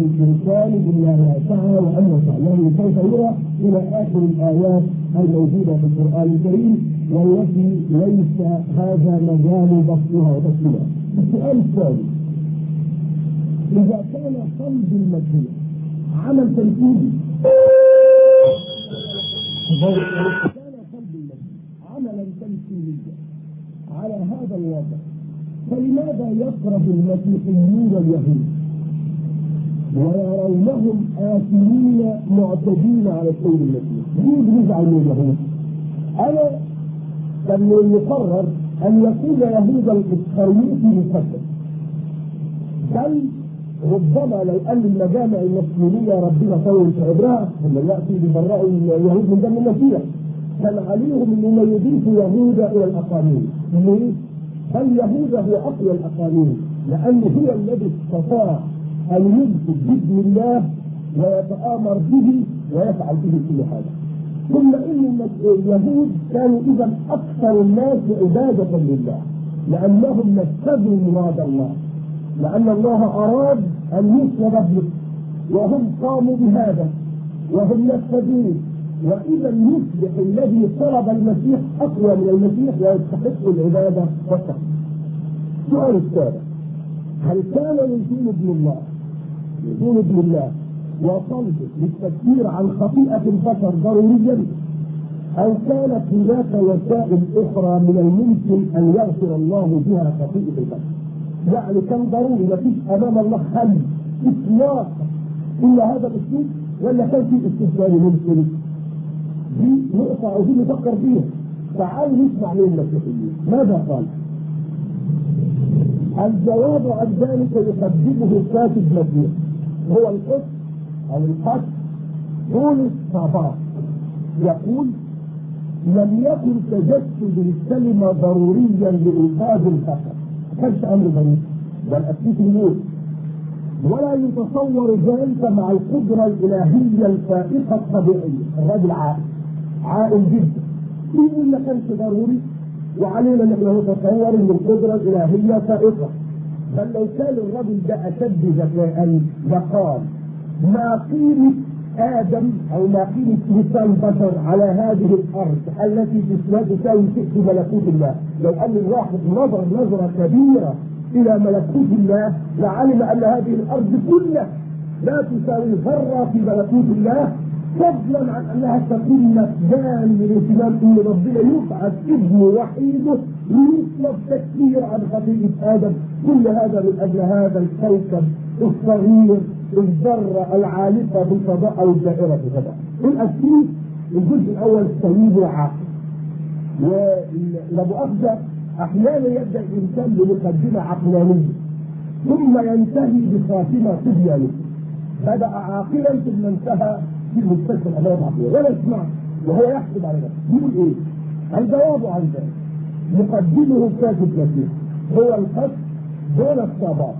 للإنسان إلا ما سعى وأن سعيه سوف يرى إلى آخر الآيات الموجودة في القرآن الكريم والتي ليس هذا مجال بسطها وتفصيلها. السؤال الثاني إذا كان قلب المسيح عمل تنفيذي كان قلب المسيح عملا تنفيذيا على هذا الوضع فلماذا يكره المسيحيون اليهود؟ ويرونهم آثمين معتدين على السيد المسيح ليه بنزعل من اليهود؟ أنا كان يقرر أن يكون يهودا الإسخريوطي مفكر بل ربما لو قال المجامع المسلمية ربنا طول في عبرها ثم يأتي ببراء اليهود من دم المسيح كان عليهم انهم يضيفوا يهوذا إلى الاقانيم ليه؟ بل يهوذا هو أقوى الاقانيم لأنه هو الذي استطاع ان يثبت باذن الله ويتآمر به ويفعل به كل حاجة ثم إن اليهود كانوا اذا أكثر الناس عبادة لله لأنهم نفذوا مراد الله لأن الله أراد أن يسلب ابنه وهم قاموا بهذا وهم نفذوه وإذا يصبح الذي طلب المسيح أقوى من المسيح ويستحق العبادة والتقوى. السؤال السابع هل كان نزول ابن الله ابن الله وصلبه للتكفير عن خطيئة البشر ضروريا أو كانت هناك وسائل أخرى من الممكن أن يغفر الله بها خطيئة البشر. يعني كان ضروري ما فيش أمام الله حل اطلاقا إلا هذا الاسلوب ولا كان في استثناء ممكن؟ دي نقطة عايزين نفكر فيها تعالوا نسمع من المسيحيين ماذا قال؟ الجواب عن ذلك يقدمه الكاتب مسيح هو القدس أو القدس بولس صعبان يقول لم يكن تجسد الكلمة ضروريا لإنقاذ البشر ما كانش أمر ضروري بل أسيس الموت ولا يتصور ذلك مع القدرة الإلهية الفائقة الطبيعية. الرجل عاقل عاقل جدا. يقول ما كانش ضروري وعلينا ان إحنا نتصور إن القدرة الإلهية فائقة. لو كان الرجل ده أشد ذكاء لقال ما قيمة آدم أو ما قيمة لسان بشر على هذه الأرض التي تساوي في ملكوت الله؟ لو أن الواحد نظر نظرة كبيرة إلى ملكوت الله لعلم أن هذه الأرض كلها لا تساوي ذرة في ملكوت الله فضلا عن أنها تكون مكان للاهتمام إن ربنا يبعث ابنه وحيده ليطلب تكفير عن خطيئه آدم كل هذا من أجل هذا الكوكب الصغير الذرة العالقة في الفضاء أو الدائرة في الفضاء. الاسيس الجزء الأول سليم وعاقل. ولا مؤاخذه أحيانا يبدأ الإنسان بمقدمة عقلانية ثم ينتهي بخاتمة طبيانية. بدأ عاقلا ثم انتهى في المستشفى الأمام عقليه ولا يسمع وهو يحسب على نفسه يقول إيه؟ الجواب عن ذلك يقدمه كاتب مسيح هو القصد دون الصباح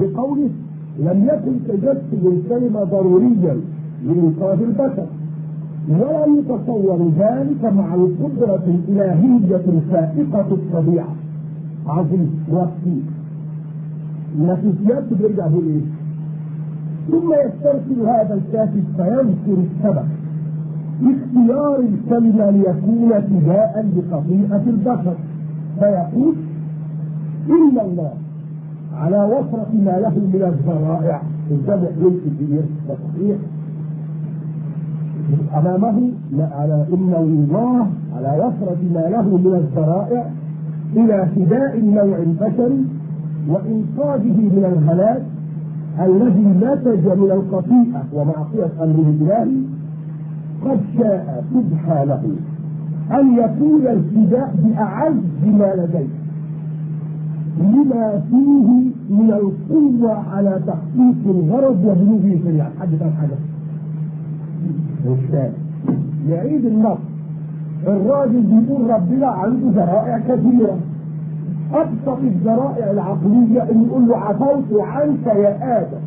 بقوله لم يكن تجسد الكلمة ضروريا لإنقاذ البشر. ولا يتصور ذلك مع القدرة الإلهية الفائقة الطبيعة. عظيم وكيل نفسيات بيرجع يقول إيه؟ ثم يسترسل هذا الكاتب فيذكر السبب. اختيار الكلمة ليكون فداء لخطيئة البشر. فيقول إن الله على وفرة ما له من الذرائع الذبح للكبير صحيح أمامه على إن الله على وفرة ما له من الذرائع إلى فداء النوع البشري وإنقاذه من الهلاك الذي نتج من الخطيئة ومعصية أمره الإلهي قد شاء سبحانه. أن يكون الفداء بأعز ما لديه لما فيه من القوة على تحقيق الغرض وبلوغه سريعا حد فاهم حاجة؟ مش يعيد النص. الراجل بيقول ربنا عنده ذرائع كثيرة. أبسط الذرائع العقلية إن يقول له عفوت عنك يا آدم.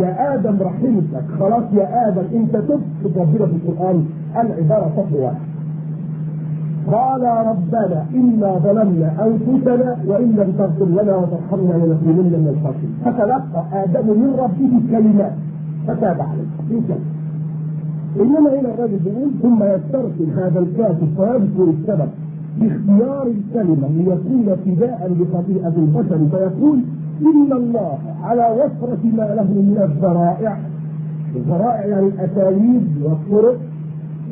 يا آدم رحمتك. خلاص يا آدم أنت تبت ربنا في القرآن. العبارة سطر واحد قال ربنا إنا ظلمنا أنفسنا وإن لم تغفر لنا وترحمنا لنكونن من الخاسرين. فتلقى آدم من ربه كلمات. فتاب عليه. إنما هنا الراجل بيقول ثم يسترسل هذا الكاتب فيذكر السبب في اختيار الكلمة ليكون فداء لخطيئة البشر. فيقول إن الله على وفرة ما له من الذرائع. الذرائع يعني الأساليب والطرق.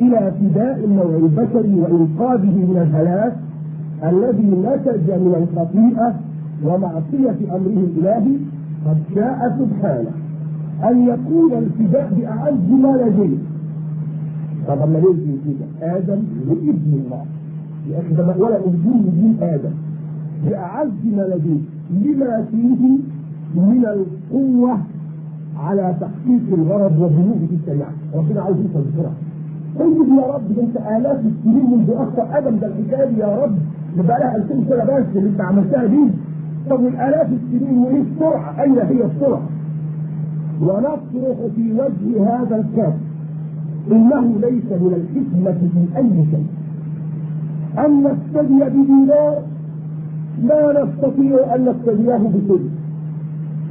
إلى فداء النوع البشري وإنقاذه من الهلاك الذي نتج من الخطيئة ومعصية أمره الإلهي قد شاء سبحانه. أن يكون الفداء بأعز ما لديه. طب لما يجي كده آدم وابن الله. يا أخي ده ولا أنجيل دين آدم. بأعز ما لديه. لما فيه من القوة على تحقيق الغرض وبلوغ الشريعة. ربنا عاوز يوصل بسرعة. انجز يا رب ده انت آلاف السنين منذ أخطأ آدم ده الحكاية يا رب. يبقى لها 2000 سنة بس اللي انت عملتها دي. طب والآلاف السنين وإيه السرعة؟ أين هي السرعة؟ ونصرخ في وجه هذا الكافر إنه ليس من الحكمة في أي شيء. أن نفتدي بدينار لا نستطيع أن نفتديه بكل.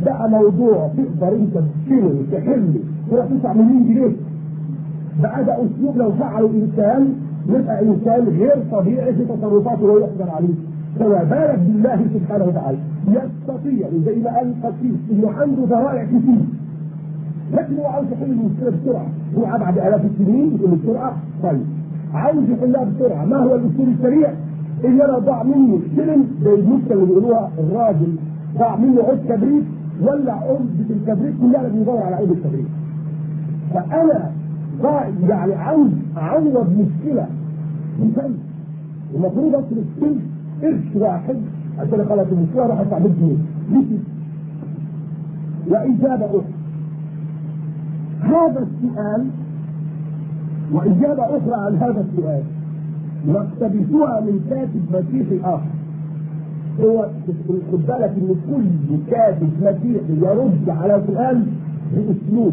بقى موضوع تقدر أنت تشيله تحله تروح تدفع مليون جنيه. ده أسلوب لو فعله إنسان يبقى إنسان غير طبيعي في تصرفاته يقدر عليه. فما بالك بالله سبحانه وتعالى؟ يستطيع زي ما قال قسيس إنه عنده ذرائع كتير. لكن هو عاوز يحل المشكلة بسرعة. هو بعد آلاف السنين يقول بسرعة. طيب عاوز يحلها بسرعة. ما هو الأسلوب السريع؟ إن أنا ضاع مني سلم زي النكته اللي بيقولوها الراجل. ضاع منه عود كبريت ولع عود الكبريت كلها لازم يدور على عود الكبريت. ضاع يعني عاوز اعوض مشكلة. مثال المفروض اصرف سلم قرش واحد. عشان خلاص المشكلة راح ادفع 100 جنيه وإجابة أخرى. هذا السؤال وإجابة أخرى عن هذا السؤال نقتبسها من كاتب مسيحي آخر. هو خد بالك إن كل كاتب مسيحي يرد على سؤال بأسلوب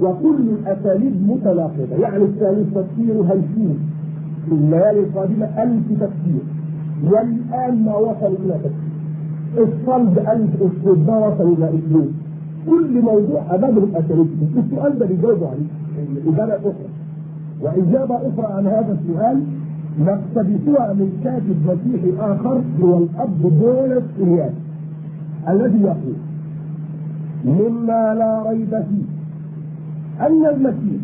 وكل الأساليب متناقضة يعني الثاني تفسير هيشوف في الليالي القادمة ألف تفسير. والآن ما وصل إلى تفسير. الصلب ألف أسلوب ما وصل إلى أسلوب كل موضوع امام الأساليب. السؤال ده بيجاوبوا عليه. إجابة أخرى. وإجابة أخرى عن هذا السؤال نقتبسها من كاتب مسيحي آخر هو الأب بولس إلياس الذي يقول مما لا ريب فيه أن المسيح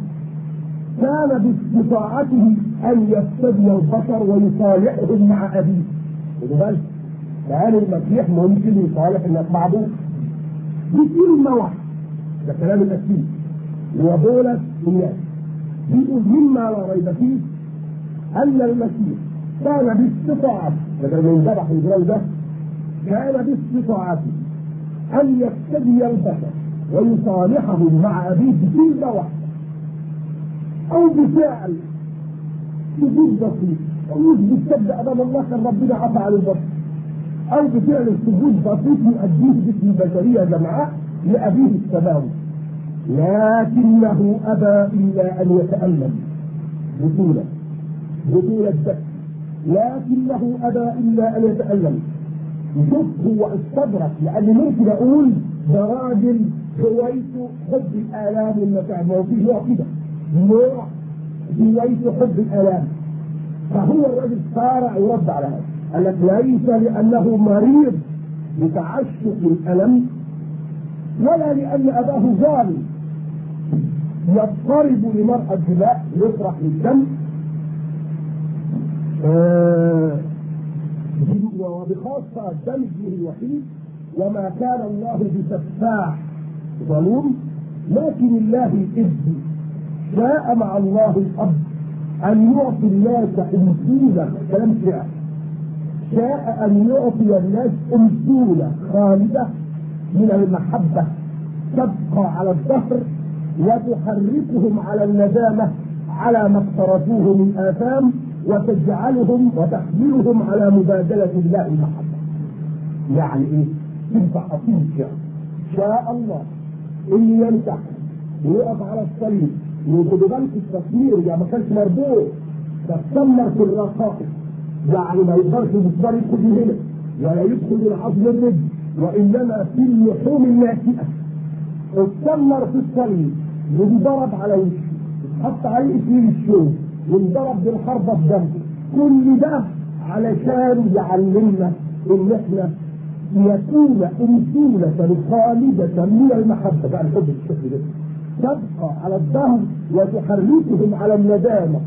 كان باستطاعته أن يفتدي البشر ويصالحهم مع أبيه. خدوا بالك كان المسيح ممكن يصالح الناس مع أبوه. بكلمة واحدة ده كلام الأسيس وبولس الناس بيقول مما لا ريب فيه أن المسيح كان باستطاعته. بدل ما ينذبح الجرام ده كان باستطاعته أن يفتدي البشر. ويصالحهم مع أبيه بكلمة واحدة أو بفعل سجود بسيط أو يثبت أمام الله كان ربنا عفى عن البشر أو بفعل السجود بسيط يؤديه باسم البشريه جمعاء لأبيه السماوي لكنه أبى إلا أن يتألم. بطولة بطولة بس لكنه أبى إلا أن يتألم. شوف هو استدرك لأن ممكن أقول ده راجل هوايته حب الآلام والمتاع ما هو فيه كده نوع هوايته حب الآلام. فهو الراجل صارع يرد على هذا. قال لك ليس لأنه مريض بتعشق الألم ولا لأن أباه ظالم. يضطرب لمرأة الدماء يطرح للدم. آه وبخاصة دم ابنه الوحيد وما كان الله بسفاح. ظلوم لكن الله الابن شاء مع الله الاب أن يعطي الناس انسولا كلام شعر شاء أن يعطي الناس انسوله خالدة من المحبة. تبقى على الظهر وتحركهم على الندامة على ما اقترفوه من آثام وتجعلهم وتحملهم على مبادلة الله المحبة. يعني؟ تنفع اصيل شاء شاء الله. اللي ينتح ويقف على الصليب وخدوا بالك التصوير. يعني ما كانش مربوط. تتسمر في الرقائق يعني ما يقدرش المسمار يدخل هنا. ولا يدخل من عظم الرجل. وإنما في اللحوم الناتئه اتسمر في الصليب وانضرب على وشه. اتحط عليه اسمين الشوك وانضرب بالحربة في كل ده علشان يعلمنا إن إحنا يكون أنزولة خالدة من المحبة بقى الحب بالشكل ده تبقى على الظهر وتحركهم على الندامة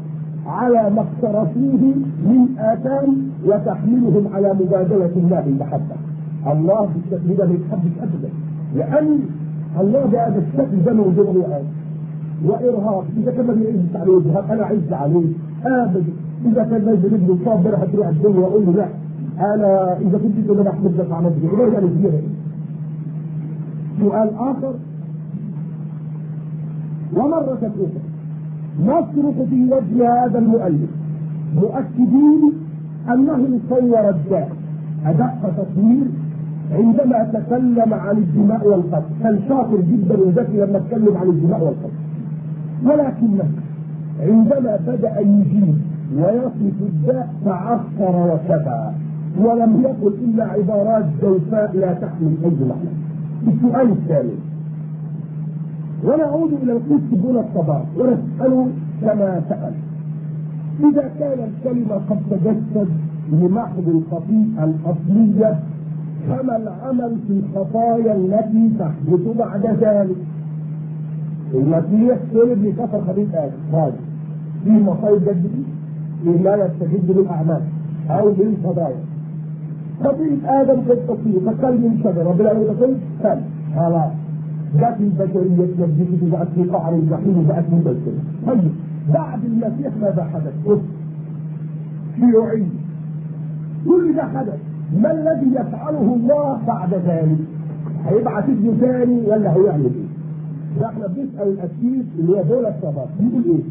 على ما اقترفوه من آثام وتحملهم على مبادلة الله بالمحبة الله بالشكل ده ما يتحبش أبدا لأن الله بهذا الشكل ده موجود له وإرهاق إذا كان ما بيعز عليه أنا عز عليه ابدا إذا كان نازل ابنه صابر هتروح الدنيا واقول له لا. أنا إذا كنت تقول أنا أحمد لك عملت كده يعني فيها سؤال آخر. ومرة أخرى نصرخ في وجه هذا المؤلف؟ مؤكدين أنه صور الداء. أدق تصوير عندما تكلم عن الدماء والقتل كان شاطر جدا وذكي لما اتكلم عن الدماء والقتل ولكنه عندما بدأ يجيب ويصف الداء تعثر وكفى. ولم يقل إلا عبارات جوفاء لا تحمل أي معنى السؤال الثاني ونعود إلى القدس دون الصباح ونسأله كما سأل. إذا كان الكلمة قد تجسد لمحض الخطيئة الأصلية فما العمل في الخطايا التي تحدث بعد ذلك؟ المسيح طلب لكفر خبيث هذا في مصايب جديد لا يستجد للاعمال أو للفضائل خبيث آدم قد تصير فكل من شجره ربنا قال له كل خلاص جات البشرية تنجيك بقت في قعر الجحيم وبقت مبشره طيب بعد المسيح ماذا حدث؟ شيوعي كل ده حدث ما الذي يفعله الله بعد ذلك؟ هيبعث ابنه ثاني ولا هيعمل إيه؟ فاحنا بنسأل الأسيس اللي هو دولة الصباح بيقول إيه؟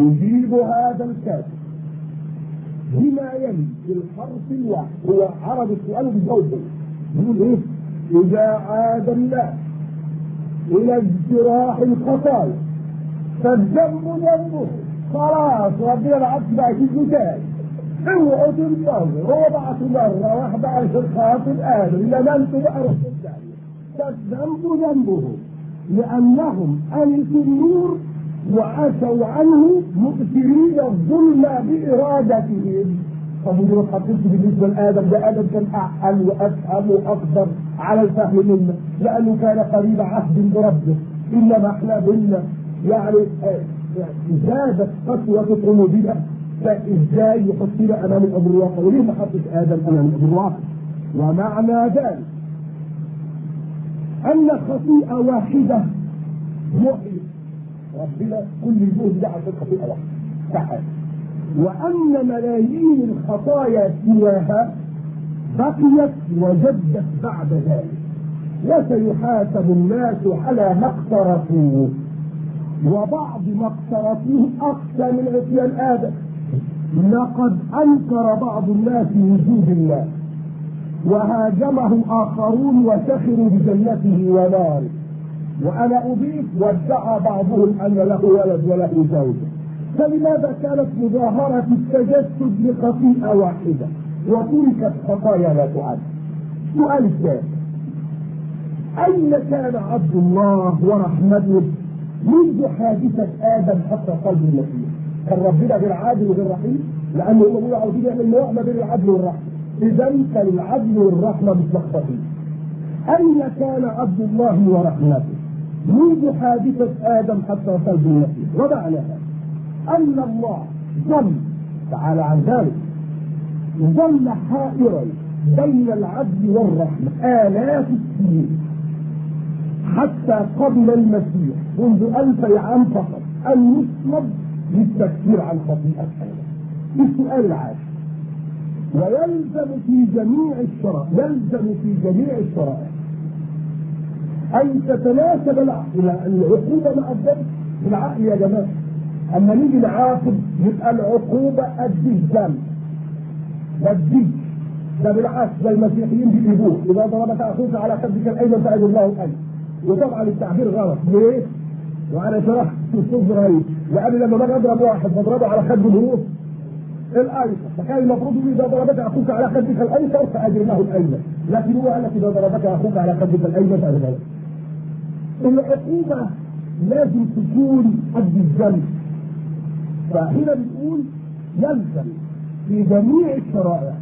يجيب هذا الكاتب بما يلي في الحرف الواحد. هو عرض السؤال وبيجاوب بيقول إيه؟ إذا عاد الناس إلى اجتراح الخطايا فالذنب ذنبه خلاص ربنا بعث بقى تاني اوعوا تنتظر هو بعث مرة واحدة عشان خاطر آدم لما أنتوا بقى رحتوا الثانية فالذنب ذنبه لأنهم أنسوا النور وعاشوا عنه مؤثرين الظلم بإرادتهم. طب ودي ما تحطش بالنسبة لآدم ده آدم كان أعقل وأفهم وأقدر على الفهم منا لأنه كان قريب عهد بربه. إنما إحنا بنا يعني زادت قسوة قلوبنا فإزاي يحطنا أمام الأمر الواقع؟ وليه ما حطش آدم أمام الأمر الواقع؟ ومعنى ذلك أن خطيئة واحدة محيط ربنا كل الجهد ده عشان خطيئة واحدة تعال وأن ملايين الخطايا سواها بقيت وجدت بعد ذلك. وسيحاسب الناس على ما اقترفوه وبعض ما اقترفوه أقسى من عصيان آدم لقد أنكر بعض الناس وجود الله. وهاجمه آخرون وسخروا بجنته وناره وأنا أضيف وادعى بعضهم أن له ولد وله زوجة فلماذا كانت مظاهرة التجسد لخطيئة واحدة؟ وتركت خطايا لا تعد. سؤال الثاني أين كان عبد الله ورحمته منذ حادثة آدم حتى قلب المسيح؟ كان ربنا غير عادل وغير رحيم؟ لأنه هم بيقولوا عاوزين يعمل موائمة بين العدل والرحمة. إذا كان العدل والرحمة متلخبطين أين كان عبد الله ورحمته؟ منذ حادثة آدم حتى قلب المسيح ومعناها أن الله ظل تعالى عن ذلك ظل حائرا بين العدل والرحمة آلاف السنين حتى قبل المسيح منذ ألفي عام فقط أن يصلب للتكفير عن خطيئة آدم السؤال العاشر ويلزم في جميع الشرائع يلزم في جميع الشرائع أن تتناسب العقوبة مع الذنب بالعقل يا جماعة. أما نيجي نعاقب يبقى العقوبة قد الذنب تجيش ده بالعكس ده المسيحيين بيجيبوه إذا ضربك أخوك على خدك الأيمن فأجر الله الأيمن. وطبعا التعبير غلط. ليه؟ وأنا شرحت في غريب لأن لما باجي أضرب واحد بضربه على خده الهروب الأيسر. فكان المفروض إذا ضربك أخوك على خدك الأيسر فأجرناه الأيمن. لكن هو قال لك إذا ضربك أخوك على خدك الأيمن فأجرناه العقوبة لازم تكون قد الذنب. فهنا بنقول يلزم في جميع الشرائع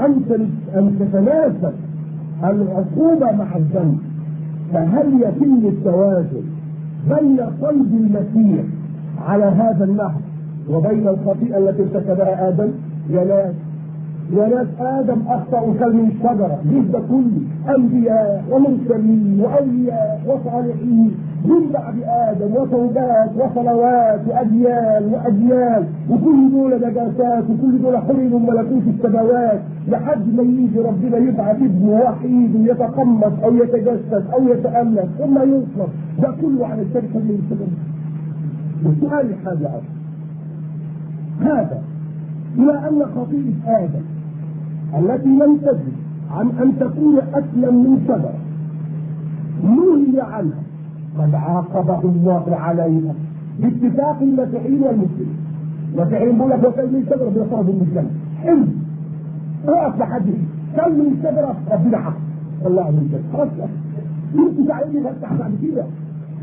أن أن تتناسب العقوبة مع الذنب. فهل يتم التوازن بين قلب المسيح على هذا النحو؟ وبين الخطيئة التي ارتكبها آدم يا ناس يا ناس آدم أخطأ وكل من الشجرة جد كله أنبياء ومرسلين وأولياء وصالحين من بعد آدم وتوبات وصلوات وأجيال وأجيال وكل دول نجاسات وكل دول حرم ملكوت السماوات لحد ما يجي ربنا يبعث ابنه وحيد ويتقمص أو يتجسد أو يتألف ثم يوصف ده كله على الشركة السبب السؤال الحادي عشر. هذا إلى أن خطيئة آدم التي لم تجد عن أن تكون أكلا من شجرة. نهي عنها. قد عاقبه الله عليها باتفاق المسيحيين والمسلمين. المسيحيين بيقول لك وكل من شجرة بيخرج من الجنة. حلو اقف لحد كل من الشجرة ربنا حق. الله من الجنة خلاص. انت تعالي فتح بعد كده.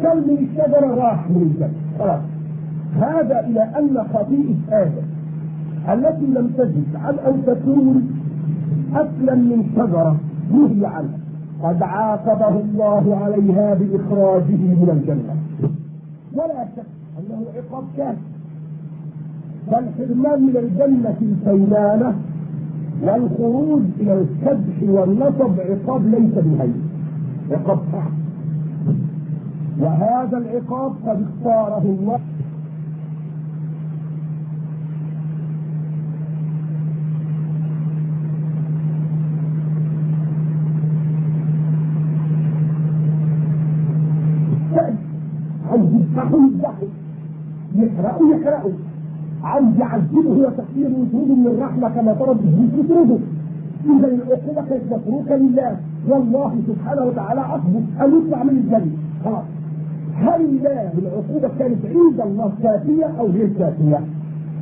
كل من الشجرة راح من الجنة. خلاص. هذا إلى أن خطيئة آدم التي لم تجد عن أن تكون أكلا من شجرة نهي عنها. قد عاقبه الله عليها بإخراجه من الجنة. ولا شك أنه عقاب كافر. فالحرمان من الجنة الفينانة والخروج إلى الكبح والنصب عقاب ليس بهين. عقاب صعب وهذا العقاب قد اختاره الله يحرقوا يحرقوا عاوز يعذبه وتقديره ويطرده من الرحمة كما طلب ابليس يطرده اذا العقوبة كانت متروكة لله. والله سبحانه وتعالى اثبت أن يطلع من الجنة. خلاص هل الله العقوبة كانت عند الله كافية أو غير كافية؟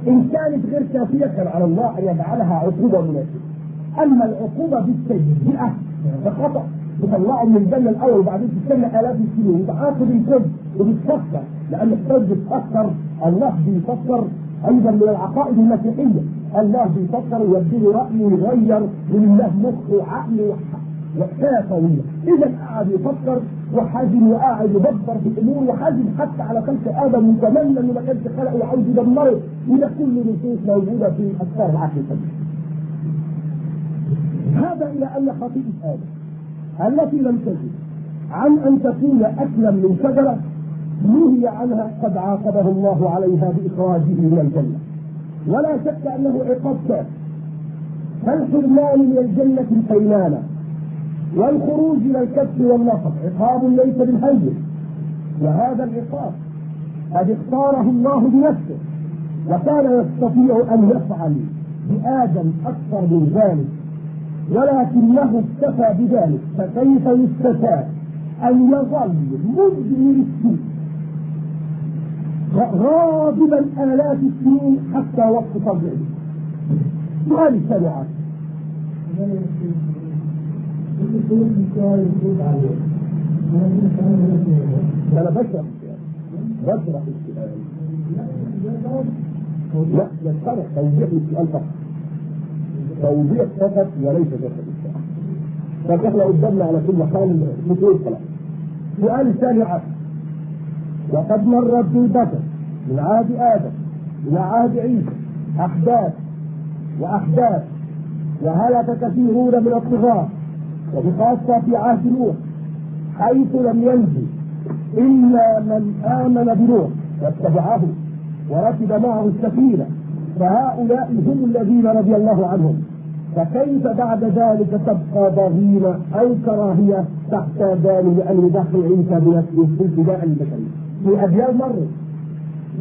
إن كانت غير كافية كان على الله أن يجعلها عقوبة مناسبة. أما العقوبة بالتجزئه فخطأ. تطلعه من الجنة الأول وبعدين تستنى آلاف السنين. وتعاقب الكذب وبتفكر. لأن الكذب بتفكر الله بيفكر أيضا من العقائد المسيحية. الله بيفكر ويبديه رأي ويغير ولله مخ وعقل وحكايه طويلة. إذا قعد يفكر وحازم وقاعد يدبر في الأمور وحازم حتى على خلق آدم ويتمنى إنه ما كانش خلقه وعاوز يدمره. وده كل نصوص موجودة في افكار العقل. هذا إلى أن خطيئة آدم. التي لم تجد. عن أن تكون أكلا من شجرة نهي عنها قد عاقبه الله عليها بإخراجه من الجنة. ولا شك أنه عقاب كافر فالحرمان من الجنة الفينانة. والخروج إلى الكف والنصب عقاب ليس بالهين وهذا العقاب قد اختاره الله بنفسه. وكان يستطيع أن يفعل بآدم أكثر من ذلك. ولكنه اكتفى بذلك. فكيف يستفاد أن يظل مدمن السوء غاضبا الاف السنين حتى وقت طبعه. سؤال الثاني عشر أنا بشرح بشرح السؤال. لا يشرح توضيح السؤال فقط. توضيح فقط وليس شرح السؤال. طب إحنا قدامنا على كل حال نقول خلاص. السؤال الثاني عشر. وقد مرت بالبشر من عهد آدم إلى عهد عيسى احداث واحداث وهلك كثيرون من الطغاة وبخاصة في عهد نوح حيث لم ينجو إلا من آمن بنوح واتبعه وركب معه السفينة. فهؤلاء هم الذين رضي الله عنهم. فكيف بعد ذلك تبقى ضغينة أو كراهية تحتاجان لأن يدخل عيسى بنفسه في ابتداء البشرية؟ في أجيال مرت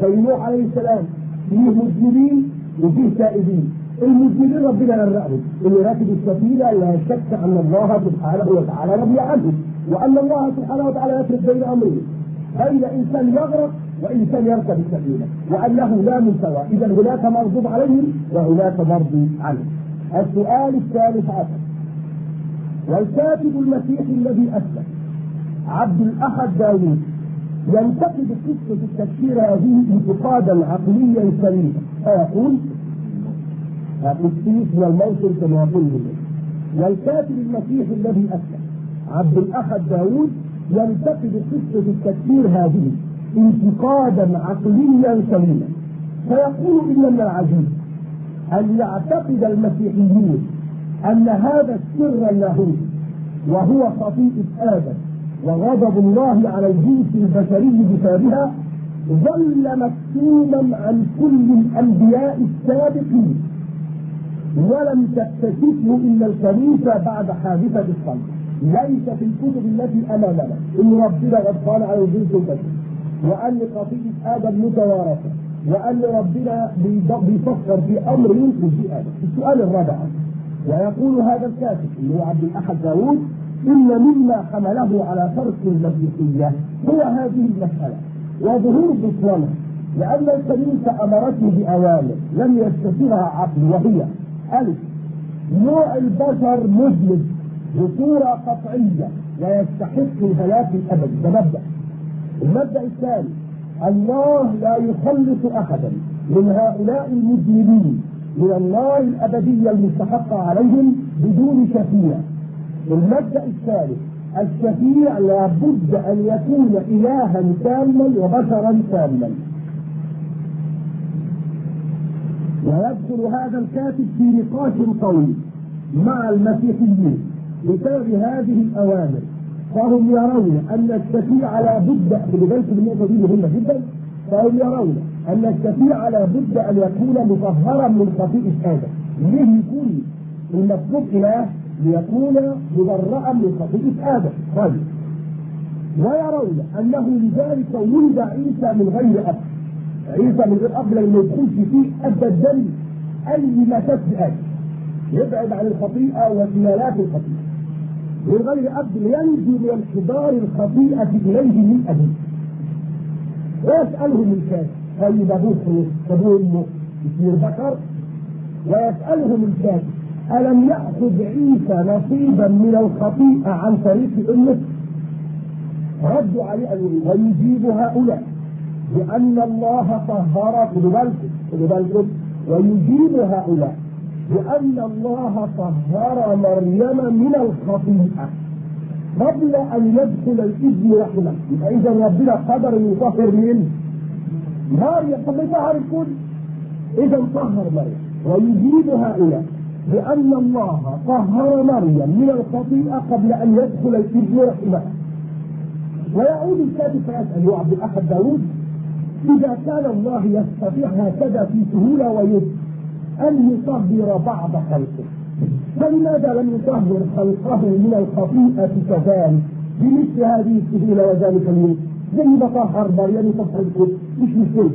زي نوح عليه السلام فيه مذنبين وفيه تائبين المذنبين ربنا غرقهم اللي راكب السفينة لا شك أن الله سبحانه وتعالى رضي عنه وأن الله سبحانه وتعالى يفرق بين امرين بين إنسان يغرق وان كان يركب السفينة وأنه لا مساواه إذا هناك مغضوب عليهم وهناك مرضي عنهم السؤال الثالث عشر. والكاتب المسيحي الذي أسلم عبد الأحد داوود ينتقد قصه التفسير هذه انتقادا عقليا سليما. فيقول القسيس من الموصل كما يقول والكاتب المسيحي الذي أسلم عبد الأحد داوود ينتقد قصه التكفير هذه انتقادا عقليا سليما. فيقول إن من العجيب أن يعتقد المسيحيون أن هذا السر اللاهوتي وهو خطيئه آدم وغضب الله على الجنس البشري بسببها ظل مكتوما عن كل الأنبياء السابقين. ولم تكتشفه إلا الكنيسه بعد حادثة الصلب ليس في الكتب التي امامنا إن ربنا قد قال على الجنس البشري. وأن خطيئه آدم متوارثة. وأن ربنا بيفكر في أمر ينقذ آدم. السؤال الرابع. ويقول هذا الكاتب اللي هو عبد الأحد داوود إن مما حمله على ترك المسيحيه هو هذه المسألة. وظهور بطلانها لأن الكنيسة أمرته باوامر لم يستطيعها عقل وهي ألف نوع البشر مذنب بصوره قطعية ويستحق الهلاك الابدي ده مبدا المبدأ الثاني الله لا يخلص احدا من هؤلاء المذنبين من النار الأبدية المستحقة عليهم بدون شفيع المبدأ الثالث الشفيع لابد أن يكون الها تاما وبشرا تاما. ويدخل هذا الكاتب في نقاش طويل مع المسيحيين بسبب هذه الأوامر. فهم يرون أن الشفيع لا بد بذلك النقطة دي مهمة جدا. فهم يرون أن الشفيع لا بد أن يكون مطهرا من خطيئة آدم. ليه يكون؟ المطلوب إله ليكون مبرأ من خطيئه آدم. طيب. ويرون أنه لذلك ولد عيسى من غير أب. عيسى من غير أب لما يدخلش فيه ابدا أي مساس آدم. يبعد عن الخطيئة وسلالات الخطيئة. من غير أب لينجو من انحدار الخطيئة إليه من أبيه. ويسالهم الكافر طيب ابوه ابوه امه يصير ذكر؟ ويسالهم الكافر ألم يأخذ عيسى نصيبا من الخطيئة عن طريق أمة؟ ردوا عليه ويجيب هؤلاء بأن الله طهر خدوا بالكم بالكم ويجيب هؤلاء بأن الله طهر مريم من الخطيئة. قبل أن يدخل الإذن رحمة. يبقى إذا ربنا قدر أن يطهر مين؟ مريم طب يطهر الكل إذا طهر مريم. ويجيب هؤلاء. بأن الله طهر مريم من الخطيئة قبل أن يدخل الإذن رحمه ويعود الكاتب فيسأل هو عبد الأحد داوود إذا كان الله يستطيع هكذا في سهولة ويسر أن يطهر بعض خلقه. فلماذا لم يطهر خلقه من الخطيئة كذلك؟ بمثل هذه السهولة وذلك اليوم زي ما طهر مريم طهر الكل مش مشكلة.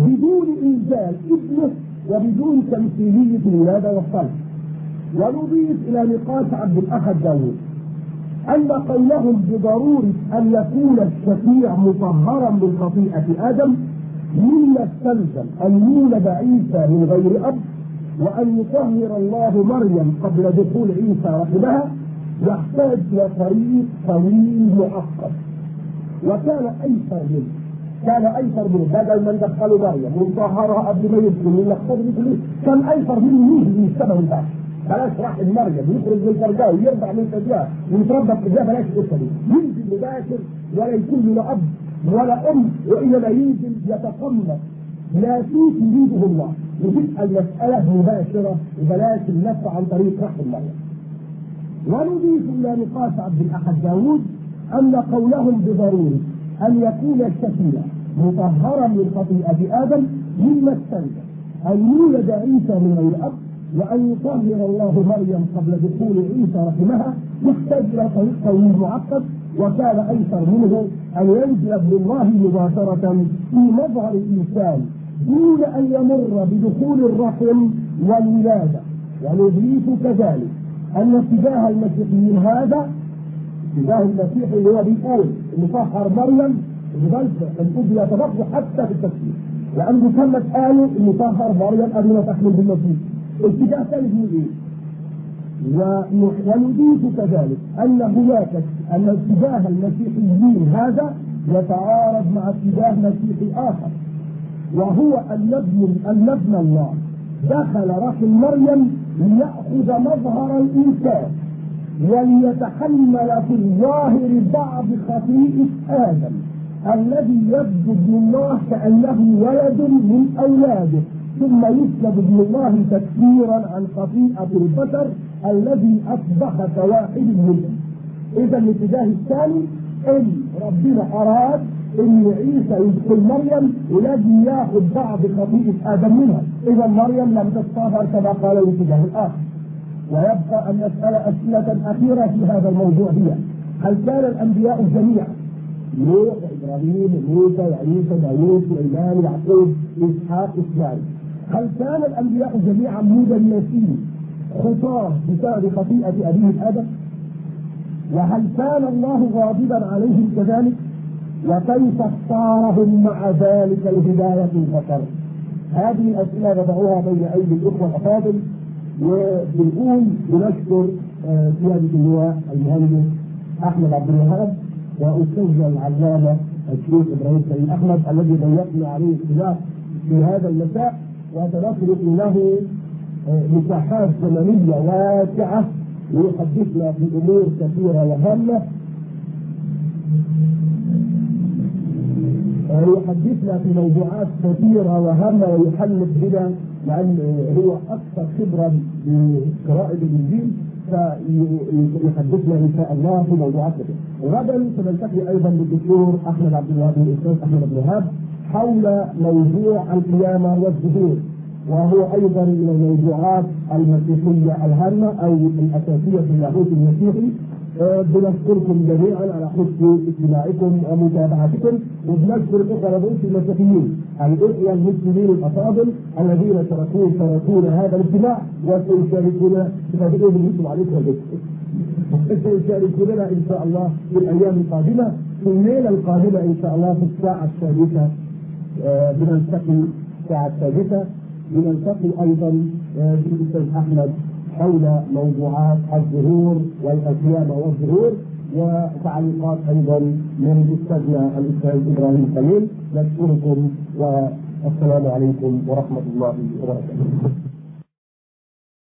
بدون إنزال ابنه وبدون تمثيلية الولادة والصلب ونضيف إلى نقاش عبد الأحد داوود. أن قولهم بضرورة أن يكون الشفيع مطهرا من خطيئة آدم مما استلزم أن يولد عيسى من غير أب وأن يطهر الله مريم قبل دخول عيسى رحمها يحتاج إلى طريق طويل معقد وكان أيسر منه كان أيسر منه بدل ما ندخلوا مريم ونطهرها قبل ما يدخل ونلخبط كان أيسر منه يجي يشتبه البحث بلاش راح المريم يخرج من فرجاه ويرجع من فرجاه ويتربى في فرجاه بلاش القصة دي ينزل مباشر ولا يكون له أب ولا أم وإنما ينزل يتقمص ناسوس يريده الله. وتبقى المسألة مباشرة وبلاش اللف عن طريق رحم المريم ونضيف إلى نقاش عبد الأحد داوود أن قولهم بضرورة أن يكون الشفيع مطهرا من خطيئة آدم مما استلزم أن يولد عيسى من غير اب وأن يطهر الله مريم قبل دخول عيسى رحمها يحتاج إلى طريق طويل معقد وكان أيسر منه أن ينزل ابن الله مباشرة في مظهر الإنسان دون أن يمر بدخول الرحم والولادة. ونضيف كذلك أن اتجاه المسيحيين هذا اتجاه المسيح اللي هو بيقول إن طهر مريم لذلك الكتب بيتناقضوا حتى في التفسير لأنه كانت قالوا إن طهر مريم قبل ما تحمل بالمسيح. اتجاه بيقول إيه؟ ونضيف كذلك أن هناك أن اتجاه المسيحيين هذا يتعارض مع اتجاه مسيحي آخر. وهو ان ابن ان ابن الله. دخل رحم مريم ليأخذ مظهر الإنسان وليتحمل في الظاهر بعض خطيئة آدم الذي يبدو ابن الله كأنه ولد من أولاده. ثم يسلب ابن الله تكفيرا عن خطيئة البشر الذي أصبح كواحد منهم. إذا الاتجاه الثاني إن ربنا أراد إن عيسى يدخل مريم ولازم يأخذ بعض خطيئه آدم منها. اذا مريم لم تتطهر كما قال الاتجاه الآخر. ويبقى أن نسال أسئلة أخيرة في هذا الموضوع هي هل كان الأنبياء جميعا؟ نوح إبراهيم موسى عيسى داوود سليمان يعقوب إسحاق إسماعيل. هل كان الأنبياء جميعا مدنسين خطاه بسبب خطيئة ابيهم آدم؟ وهل كان الله غاضبا عليهم كذلك؟ وكيف اختارهم مع ذلك الهداية البشر هذه الأسئلة نضعها بين أيدي الإخوة الأفاضل وبنقول بنشكر سيادة اللواء المهندس أحمد عبد الوهاب وأستاذنا العلامة الشيخ إبراهيم سعيد أحمد الذي ضيقنا عليه الخلاف في هذا المساء وسنترك له مساحات زمنية واسعة ليحدثنا في أمور كثيرة وهامة يحدثنا في موضوعات كثيرة وهامة ويحلق بنا لأن هو أكثر خبرة بقراءة الإنجيل فيحدثنا إن شاء الله في موضوعات كثيرة. غدا سنلتقي أيضا بالدكتور أحمد عبد الوهاب الأستاذ أحمد عبد الوهاب حول موضوع القيامة والظهور وهو أيضا من الموضوعات المسيحية الهامة أو الأساسية في اللاهوت المسيحي. بنشكركم جميعا على حسن استماعكم ومتابعتكم وبنشكر الاخوه رؤوس المسيحيين الأخوة المسلمين الأفاضل الذين تركون تركونا هذا الاجتماع وسيشاركونا بالنسبة عليكم سيشاركوننا إن شاء الله في الأيام القادمة في الليلة القادمة إن شاء الله في الساعة السادسه بنلتقي الساعة السادسة بنلتقي أيضا بالاستاذ أحمد حول موضوعات الظهور والقيامة والظهور وتعليقات أيضا من أستاذنا الأستاذ إبراهيم خليل نشكركم والسلام عليكم ورحمة الله وبركاته.